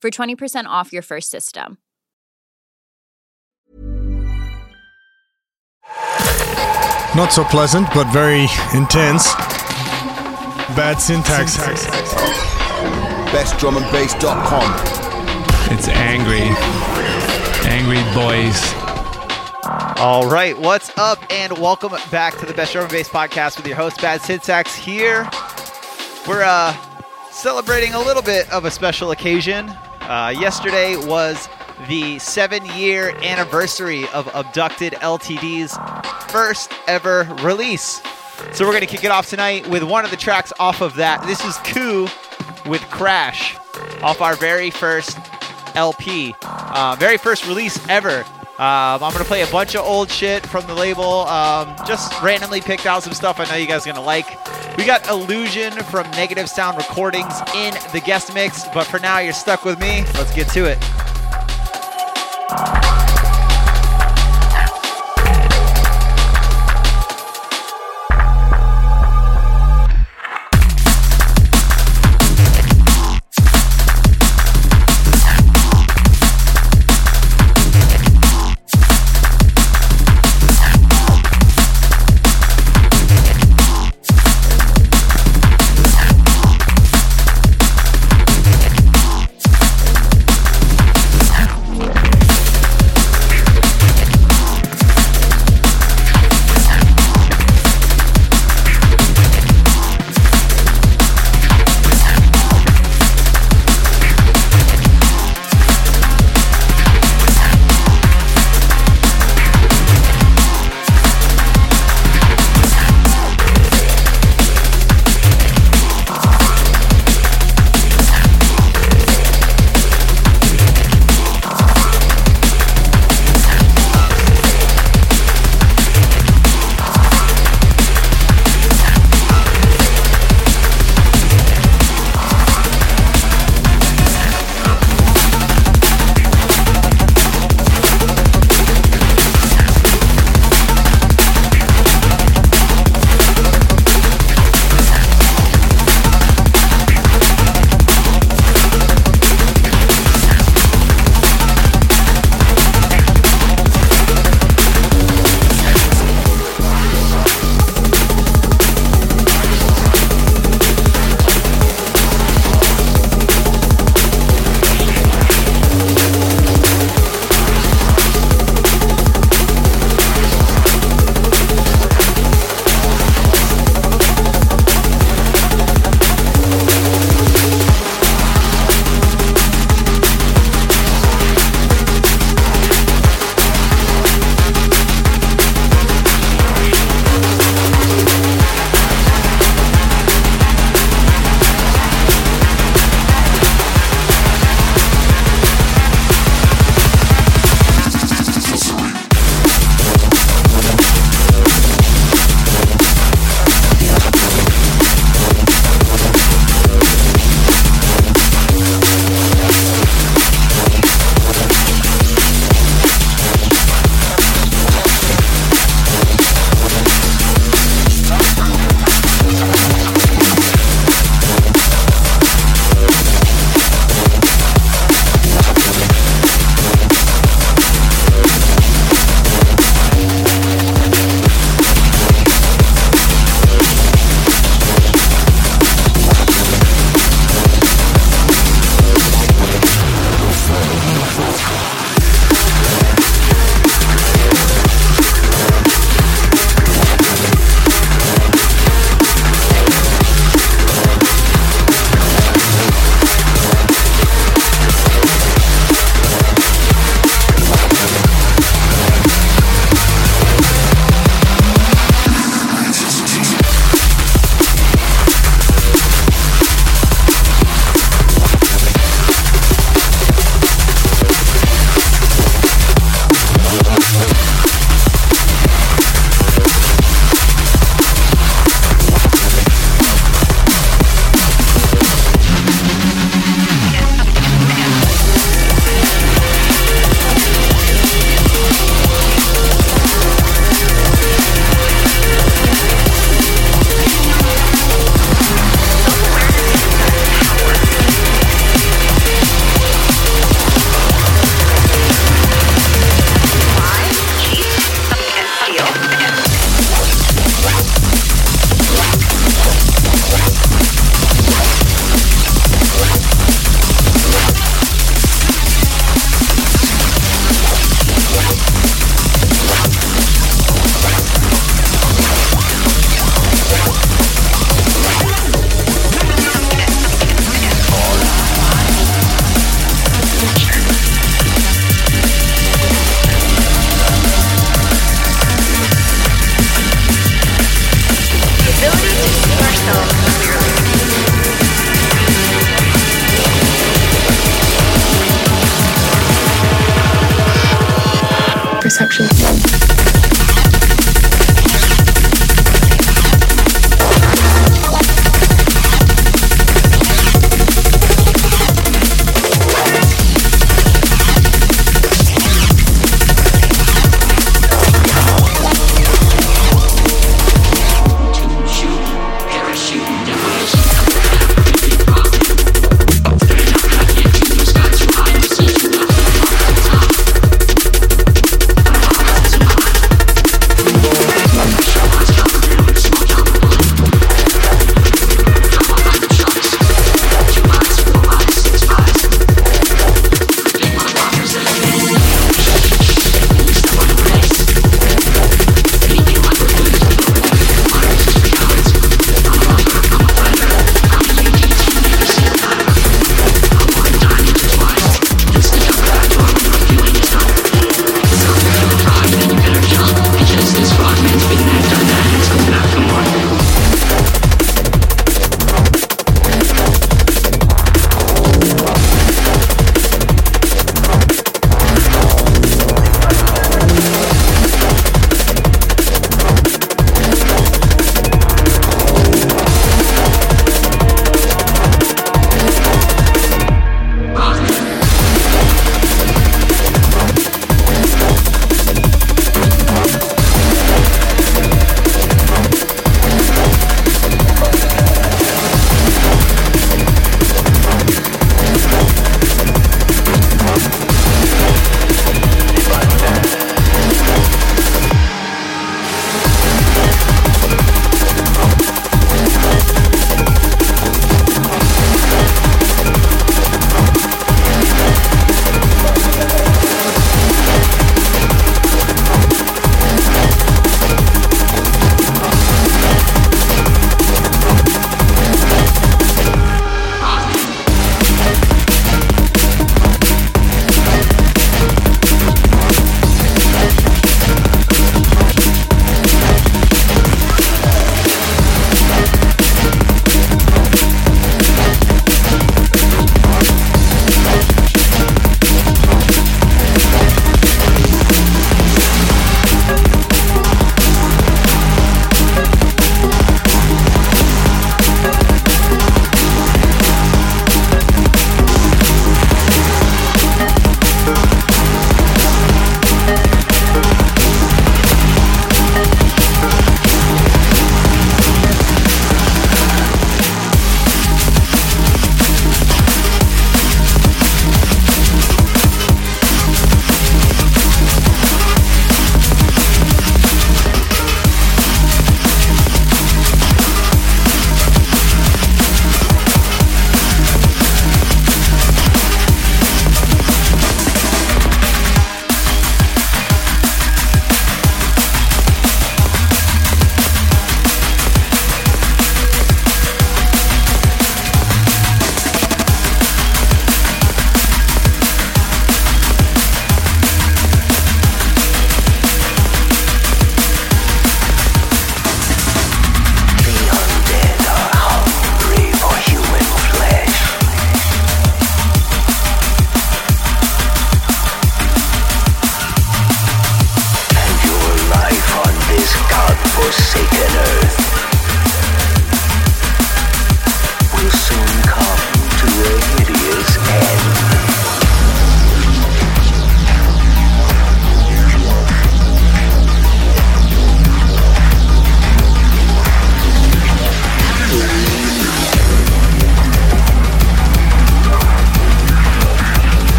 for 20% off your first system. Not so pleasant, but very intense. Bad syntax. BestDrumAndBass.com. It's angry. Angry boys. All right, what's up, and welcome back to the Best Drum and Bass podcast with your host Bad Syntax here. We're uh, celebrating a little bit of a special occasion. Uh, yesterday was the seven-year anniversary of Abducted LTD's first ever release. So we're gonna kick it off tonight with one of the tracks off of that. This is Coup with Crash off our very first LP, uh, very first release ever. Um, I'm gonna play a bunch of old shit from the label. Um, just randomly picked out some stuff I know you guys are gonna like. We got Illusion from Negative Sound Recordings in the guest mix, but for now you're stuck with me. Let's get to it.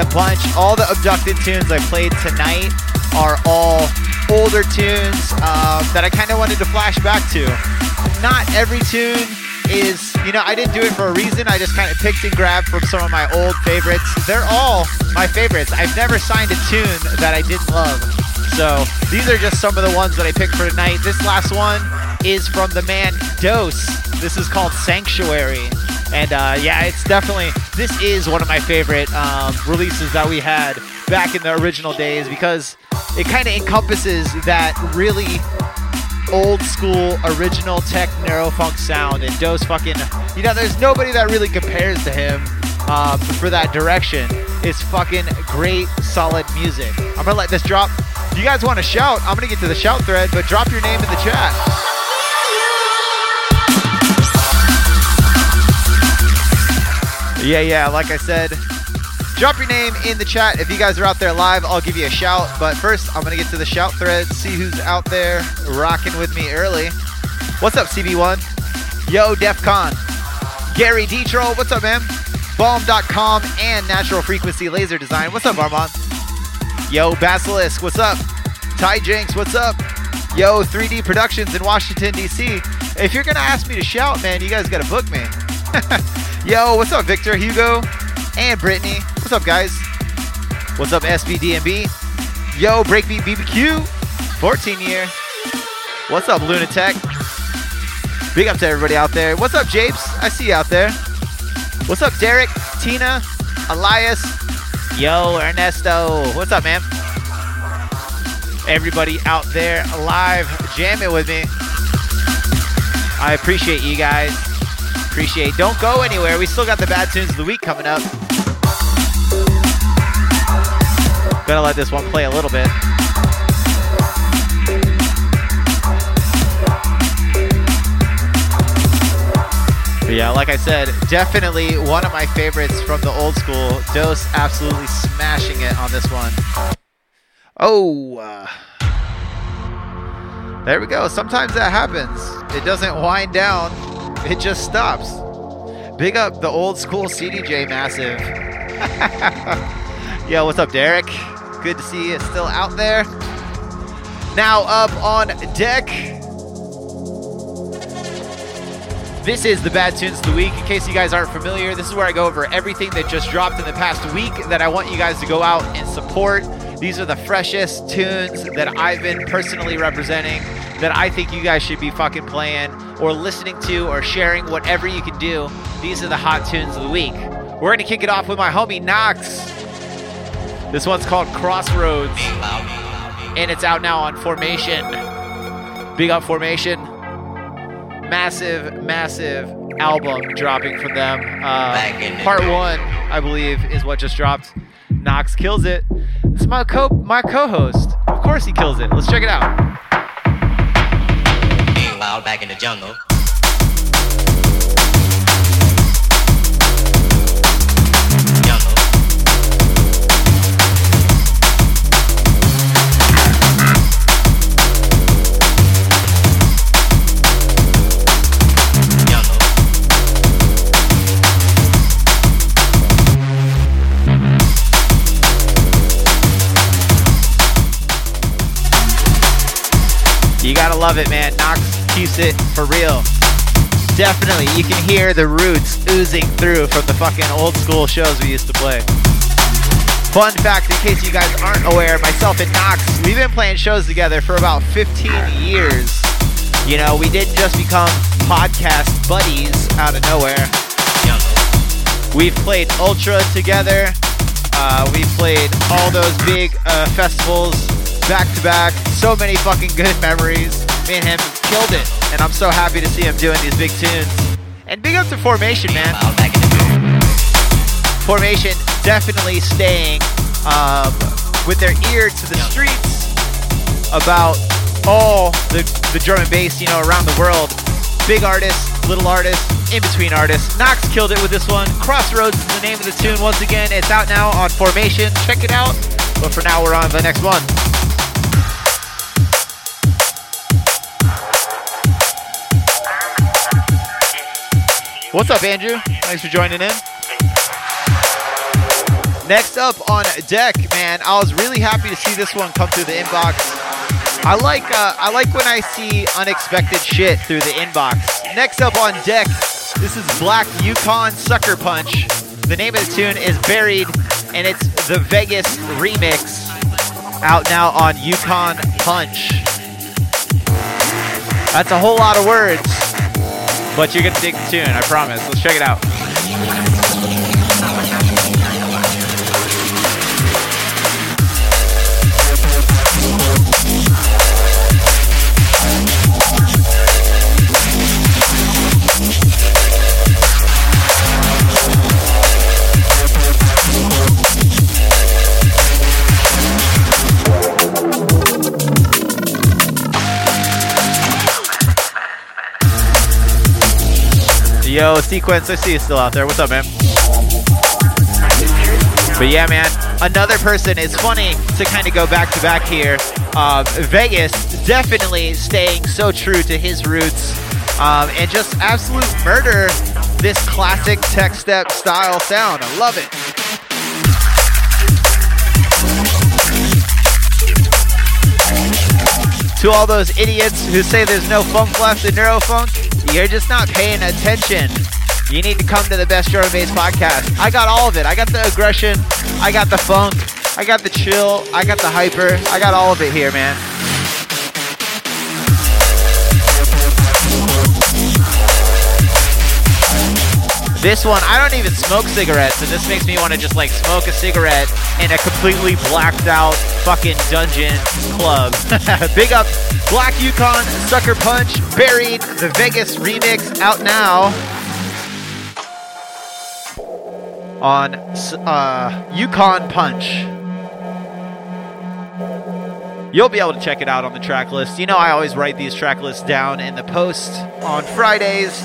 Played a bunch. All the Abducted tunes I played tonight are all older tunes uh, that I kind of wanted to flash back to. Not every tune is, you know, I didn't do it for a reason. I just kind of picked and grabbed from some of my old favorites. They're all my favorites. I've never signed a tune that I didn't love. So these are just some of the ones that I picked for tonight. This last one is from the man Dose. This is called Sanctuary. And uh, yeah, it's definitely, this is one of my favorite um, releases that we had back in the original days because it kind of encompasses that really old school original tech neurofunk sound and Dose fucking you know there's nobody that really compares to him um, for that direction. It's fucking great solid music. I'm gonna let this drop. If you guys want to shout? I'm gonna get to the shout thread but drop your name in the chat yeah yeah like I said drop your name in the chat. If you guys are out there live I'll give you a shout. But first I'm gonna get to the shout thread see who's out there rocking with me early. What's up CB1 yo DefCon Gary Detro what's up man? Bomb.com and Natural Frequency Laser Design. What's up Armand? Yo Basilisk what's up? Ty Jenks what's up? Yo 3D Productions in Washington DC if you're gonna ask me to shout man you guys gotta book me yo what's up Victor Hugo and Brittany. What's up, guys? What's up, SBDMB? Yo, Breakbeat BBQ, 14 year. What's up, Lunatic? Big up to everybody out there. What's up, Japes? I see you out there. What's up, Derek, Tina, Elias? Yo, Ernesto. What's up, man? Everybody out there live jamming with me. I appreciate you guys. Appreciate. Don't go anywhere. We still got the bad tunes of the week coming up. Gonna let this one play a little bit. But yeah, like I said, definitely one of my favorites from the old school. Dose absolutely smashing it on this one. Oh, uh, there we go. Sometimes that happens. It doesn't wind down, it just stops. Big up the old school CDJ massive. Yo, what's up, Derek? Good to see you still out there. Now up on deck. This is the Bad Tunes of the Week. In case you guys aren't familiar, this is where I go over everything that just dropped in the past week that I want you guys to go out and support. These are the freshest tunes that I've been personally representing that I think you guys should be fucking playing or listening to or sharing, whatever you can do. These are the hot tunes of the week. We're gonna kick it off with my homie Knox. This one's called Crossroads, and it's out now on Formation. Big up Formation. Massive, massive album dropping from them. Uh, part one, I believe, is what just dropped. Knox kills it. Is my co my co-host. Of course he kills it. Let's check it out. Back in the. Jungle. You gotta love it, man. Knox keeps it for real. Definitely, you can hear the roots oozing through from the fucking old school shows we used to play. Fun fact, in case you guys aren't aware, myself and Knox, we've been playing shows together for about 15 years. You know, we didn't just become podcast buddies out of nowhere. We've played Ultra together. Uh, we've played all those big uh, festivals back to back. So many fucking good memories. Me and him killed it, and I'm so happy to see him doing these big tunes. And big up to Formation, man. Formation definitely staying um, with their ear to the streets about all the, the drum and bass, you know, around the world. Big artists, little artists, in between artists. Knox killed it with this one. Crossroads is the name of the tune. Once again, it's out now on Formation. Check it out. But for now, we're on the next one. What's up, Andrew? Thanks for joining in. Next up on deck, man, I was really happy to see this one come through the inbox. I like uh, I like when I see unexpected shit through the inbox. Next up on deck, this is Black Yukon Sucker Punch. The name of the tune is Buried, and it's the Vegas remix. Out now on Yukon Punch. That's a whole lot of words, but you're gonna dig the tune, I promise. Let's check it out. Yo, Sequence, I see you still out there. What's up, man? But yeah, man, another person. It's funny to kind of go back to back here. Uh, Vegas definitely staying so true to his roots um, and just absolute murder this classic tech step style sound. I love it. To all those idiots who say there's no funk left in Neurofunk, you're just not paying attention. You need to come to the Best Drum Bass podcast. I got all of it. I got the aggression, I got the funk, I got the chill, I got the hyper, I got all of it here, man. This one, I don't even smoke cigarettes, and this makes me want to just like smoke a cigarette in a completely blacked out fucking dungeon club. Big up Black Yukon, Sucker Punch, Buried, the Vegas remix out now on uh, Yukon Punch. You'll be able to check it out on the track list. You know, I always write these track lists down in the post on Fridays,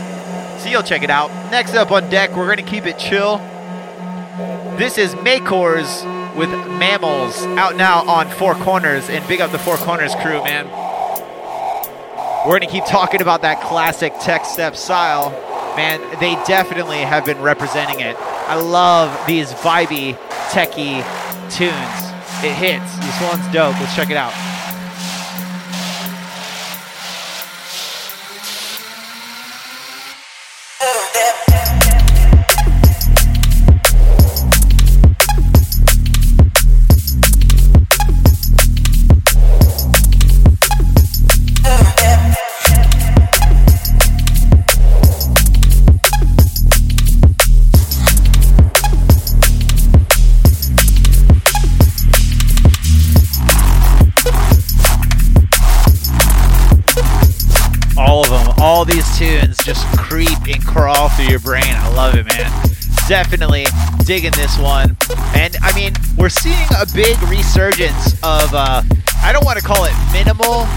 so you'll check it out. Next up on deck, we're going to keep it chill. This is Maycors with Mammals out now on Four Corners, and big up the Four Corners crew, man. We're going to keep talking about that classic tech step style. Man, they definitely have been representing it. I love these vibey, techie tunes. It hits. This one's dope. Let's check it out. Just creep and crawl through your brain. I love it, man. Definitely digging this one. And I mean, we're seeing a big resurgence of, uh, I don't want to call it minimal,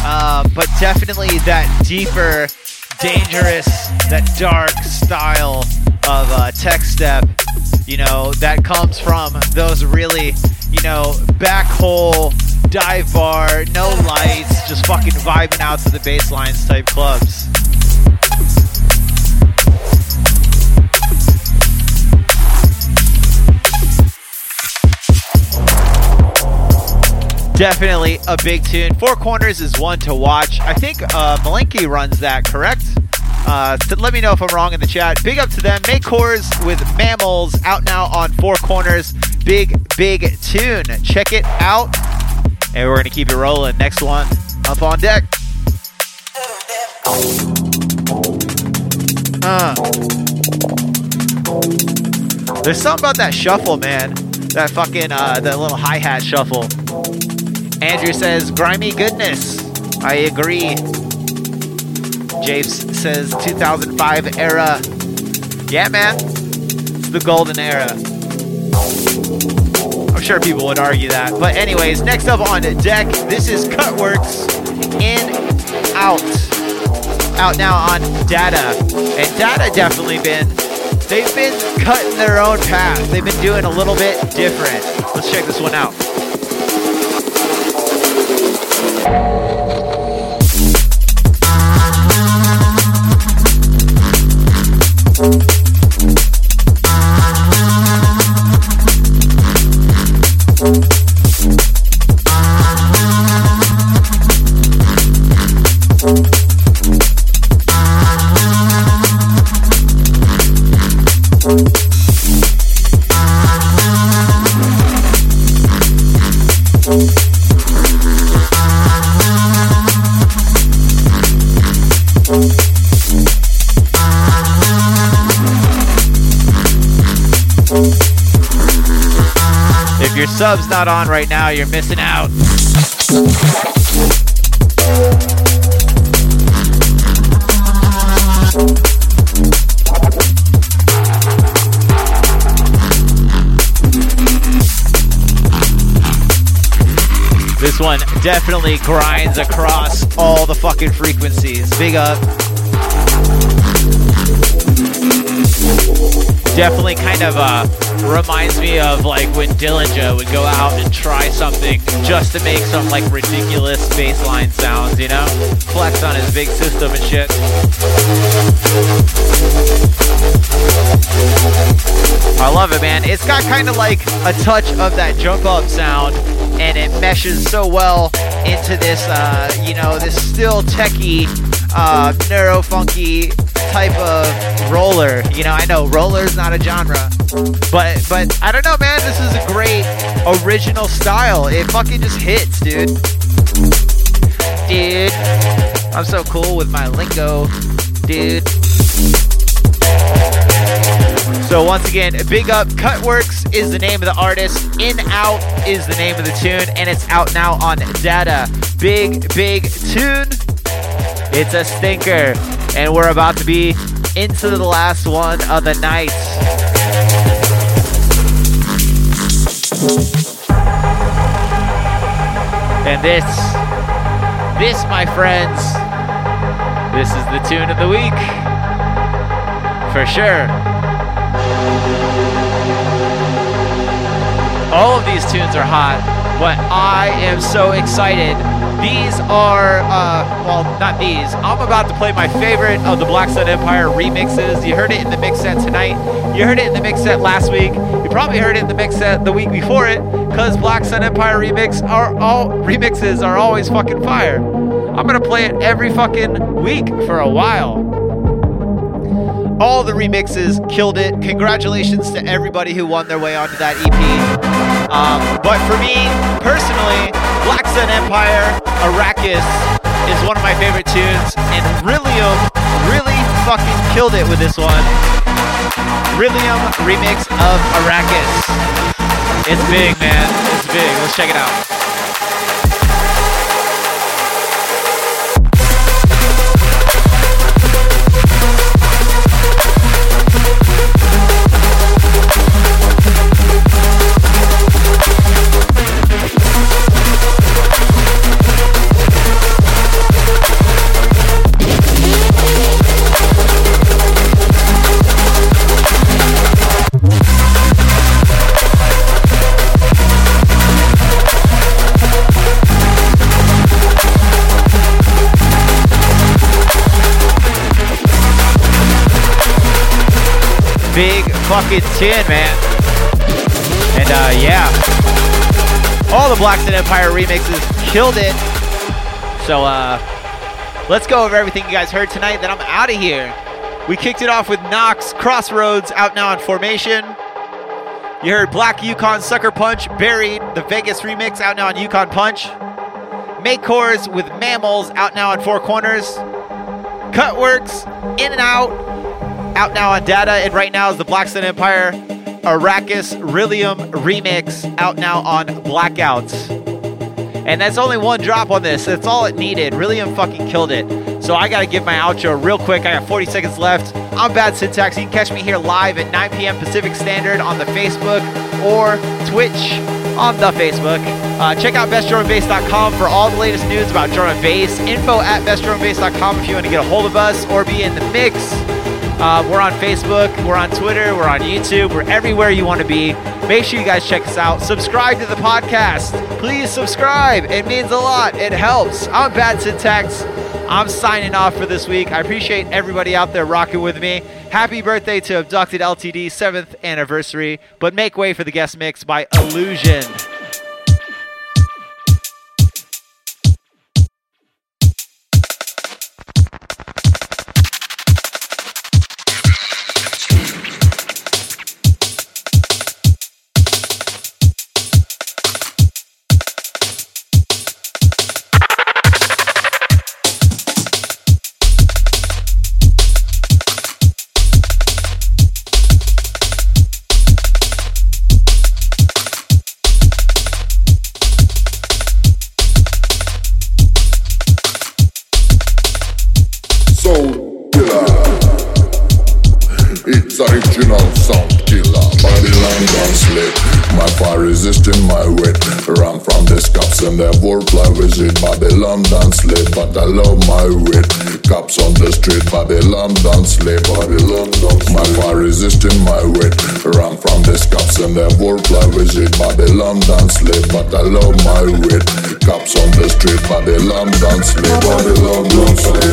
uh, but definitely that deeper, dangerous, that dark style of uh, tech step, you know, that comes from those really, you know, back hole dive bar, no lights, just fucking vibing out to the bass lines type clubs. Definitely a big tune. Four Corners is one to watch. I think uh, Malenki runs that, correct? Uh, let me know if I'm wrong in the chat. Big up to them. Make cores with mammals out now on Four Corners. Big, big tune. Check it out. And we're going to keep it rolling. Next one up on deck. Uh. There's something about that shuffle, man. That fucking, uh, that little hi hat shuffle. Andrew says, grimy goodness. I agree. Japes says 2005 era. Yeah, man. It's the golden era. I'm sure people would argue that. But, anyways, next up on deck, this is Cutworks in Out. Out now on Data. And Data definitely been, they've been cutting their own path. They've been doing a little bit different. Let's check this one out. Sub's not on right now, you're missing out. This one definitely grinds across all the fucking frequencies. Big up. Definitely kind of uh, reminds me of like when Dillinja would go out and try something just to make some like ridiculous bassline sounds, you know? Flex on his big system and shit. I love it, man. It's got kind of like a touch of that jump up sound, and it meshes so well into this, uh, you know, this still techie, uh, neuro funky type of roller. You know, I know roller's not a genre, but but I don't know, man. This is a great original style. It fucking just hits, dude. Dude, I'm so cool with my lingo, dude. So once again, big up. Cutworks is the name of the artist. In Out is the name of the tune, and it's out now on Data. Big, big tune. It's a stinker, and we're about to be into the last one of the night. And this, this, my friends, this is the tune of the week. For sure. All of these tunes are hot, but I am so excited. These are, uh, well, not these. I'm about to play my favorite of the Black Sun Empire remixes. You heard it in the mix set tonight. You heard it in the mix set last week. You probably heard it in the mix set the week before it, because Black Sun Empire remix are all remixes are always fucking fire. I'm gonna play it every fucking week for a while. All the remixes killed it. Congratulations to everybody who won their way onto that EP. Um, but for me, personally, Black Sun Empire, Arrakis is one of my favorite tunes, and Rillium really fucking killed it with this one. Rillium remix of Arrakis. It's big, man. It's big. Let's check it out. Fucking tin, man. And uh, yeah, All the Black Sun Empire remixes killed it. So uh, let's go over everything you guys heard tonight. Then I'm out of here. We kicked it off with Knox Crossroads out now on formation. You heard Black Yukon Sucker Punch buried the Vegas remix out now on Yukon Punch. Make Cores with Mammals out now on Four Corners. Cutworks In and Out out now on Data, and right now is the Black Sun Empire Arrakis Rillium remix out now on Blackouts. And that's only one drop on this. That's all it needed. Rillium fucking killed it. So I gotta give my outro real quick. I got 40 seconds left. I'm Bad Syntax. You can catch me here live at 9 p.m. Pacific Standard on the Facebook or Twitch on the Facebook. Uh, check out bestdrumandbass.com for all the latest news about drum and bass. Info at bestdrumandbass.com if you want to get a hold of us or be in the mix. Uh, we're on Facebook, we're on Twitter, we're on YouTube, we're everywhere you want to be. Make sure you guys check us out. Subscribe to the podcast. Please subscribe. It means a lot. It helps. I'm Bad Syntax. I'm signing off for this week. I appreciate everybody out there rocking with me. Happy birthday to Abducted LTD, 7th anniversary. But make way for the guest mix by Illusion. Babylon don't slip. Babylon don't. My fire resisting my weight. Run from the cops and the fly visit. Babylon don't slip, but I love my weight. Cops on the street, Babylon don't slip. Babylon don't slip.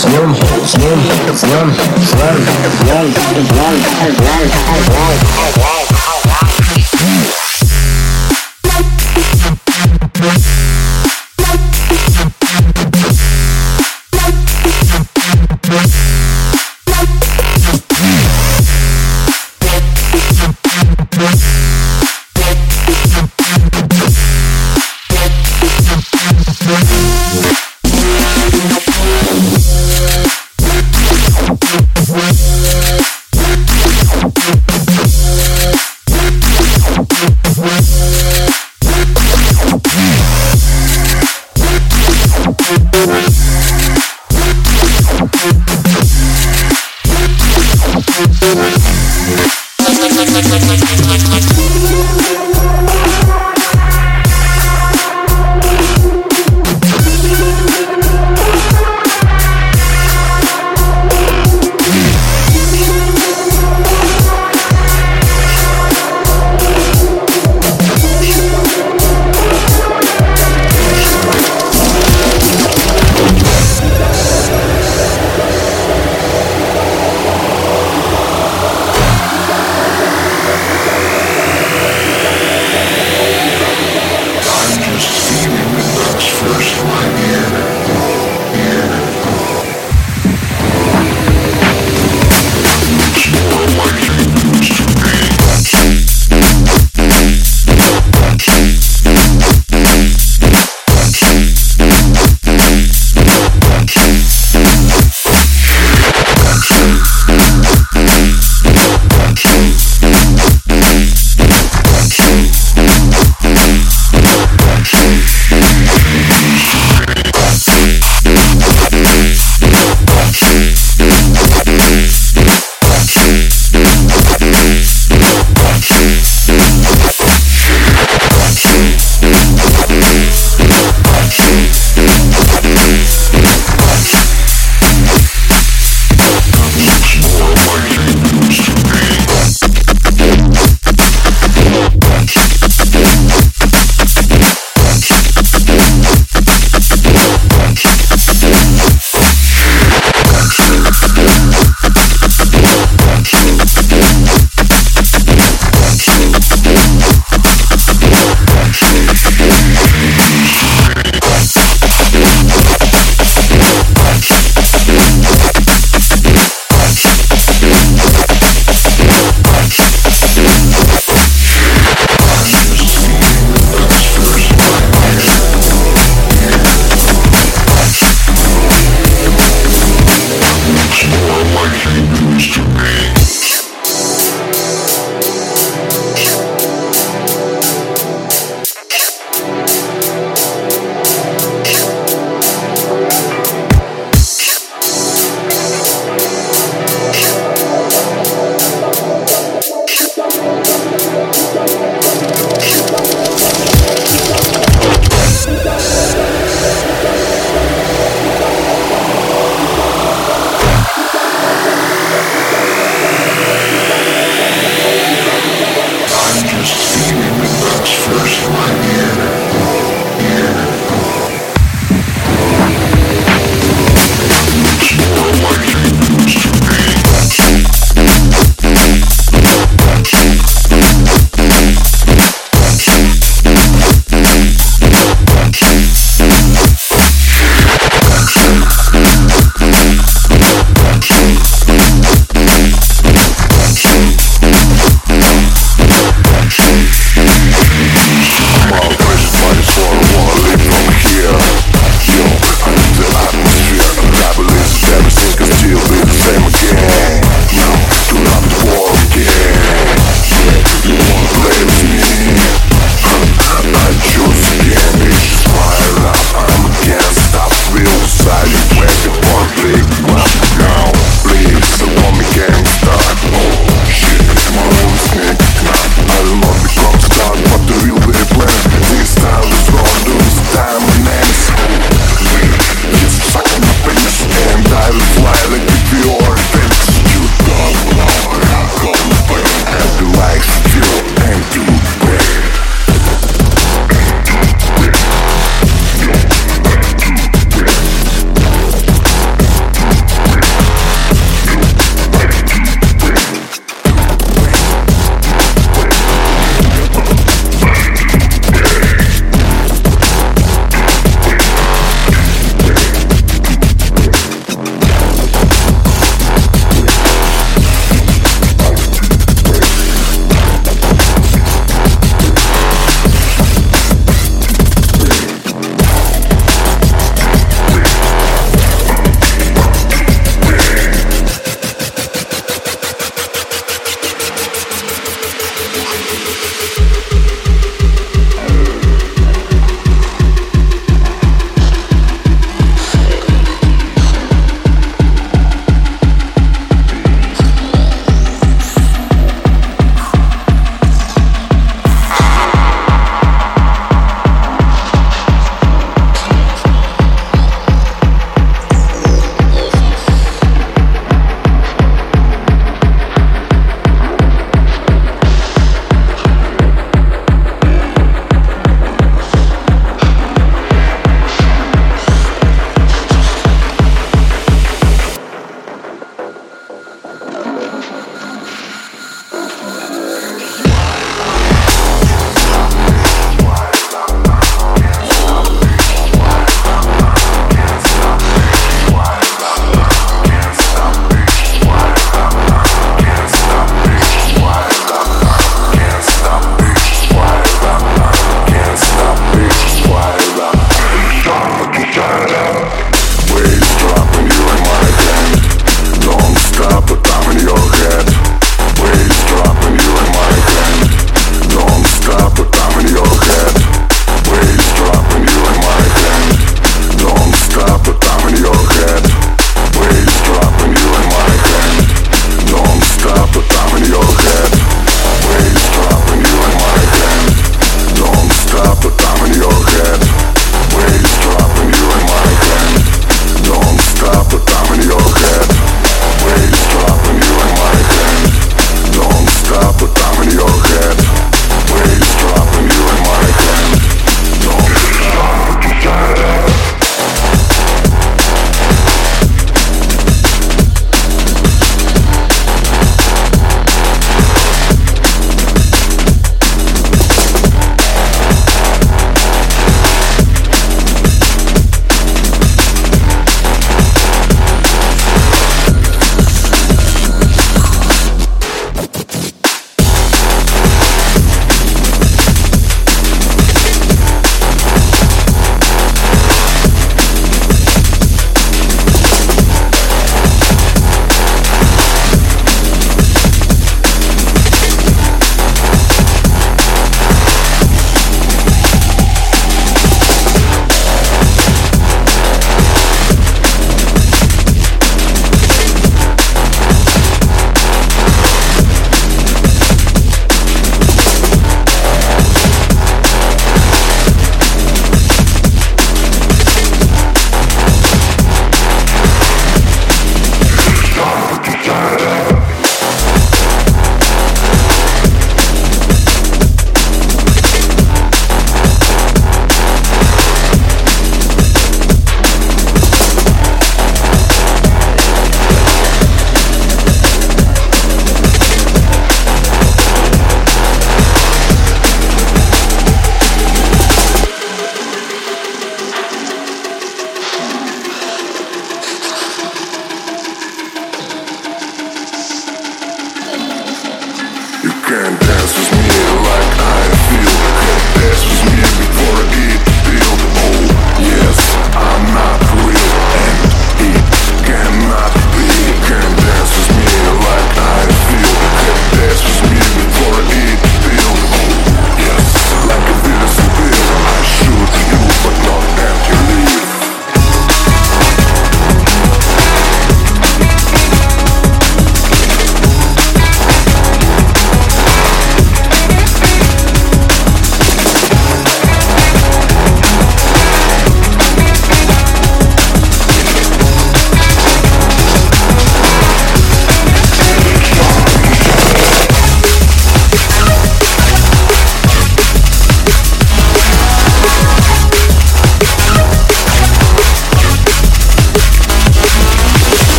с ним, с ним, с ним, с вами, с вами, с вами, с вами, с вами, с вами, с вами, с вами, с вами,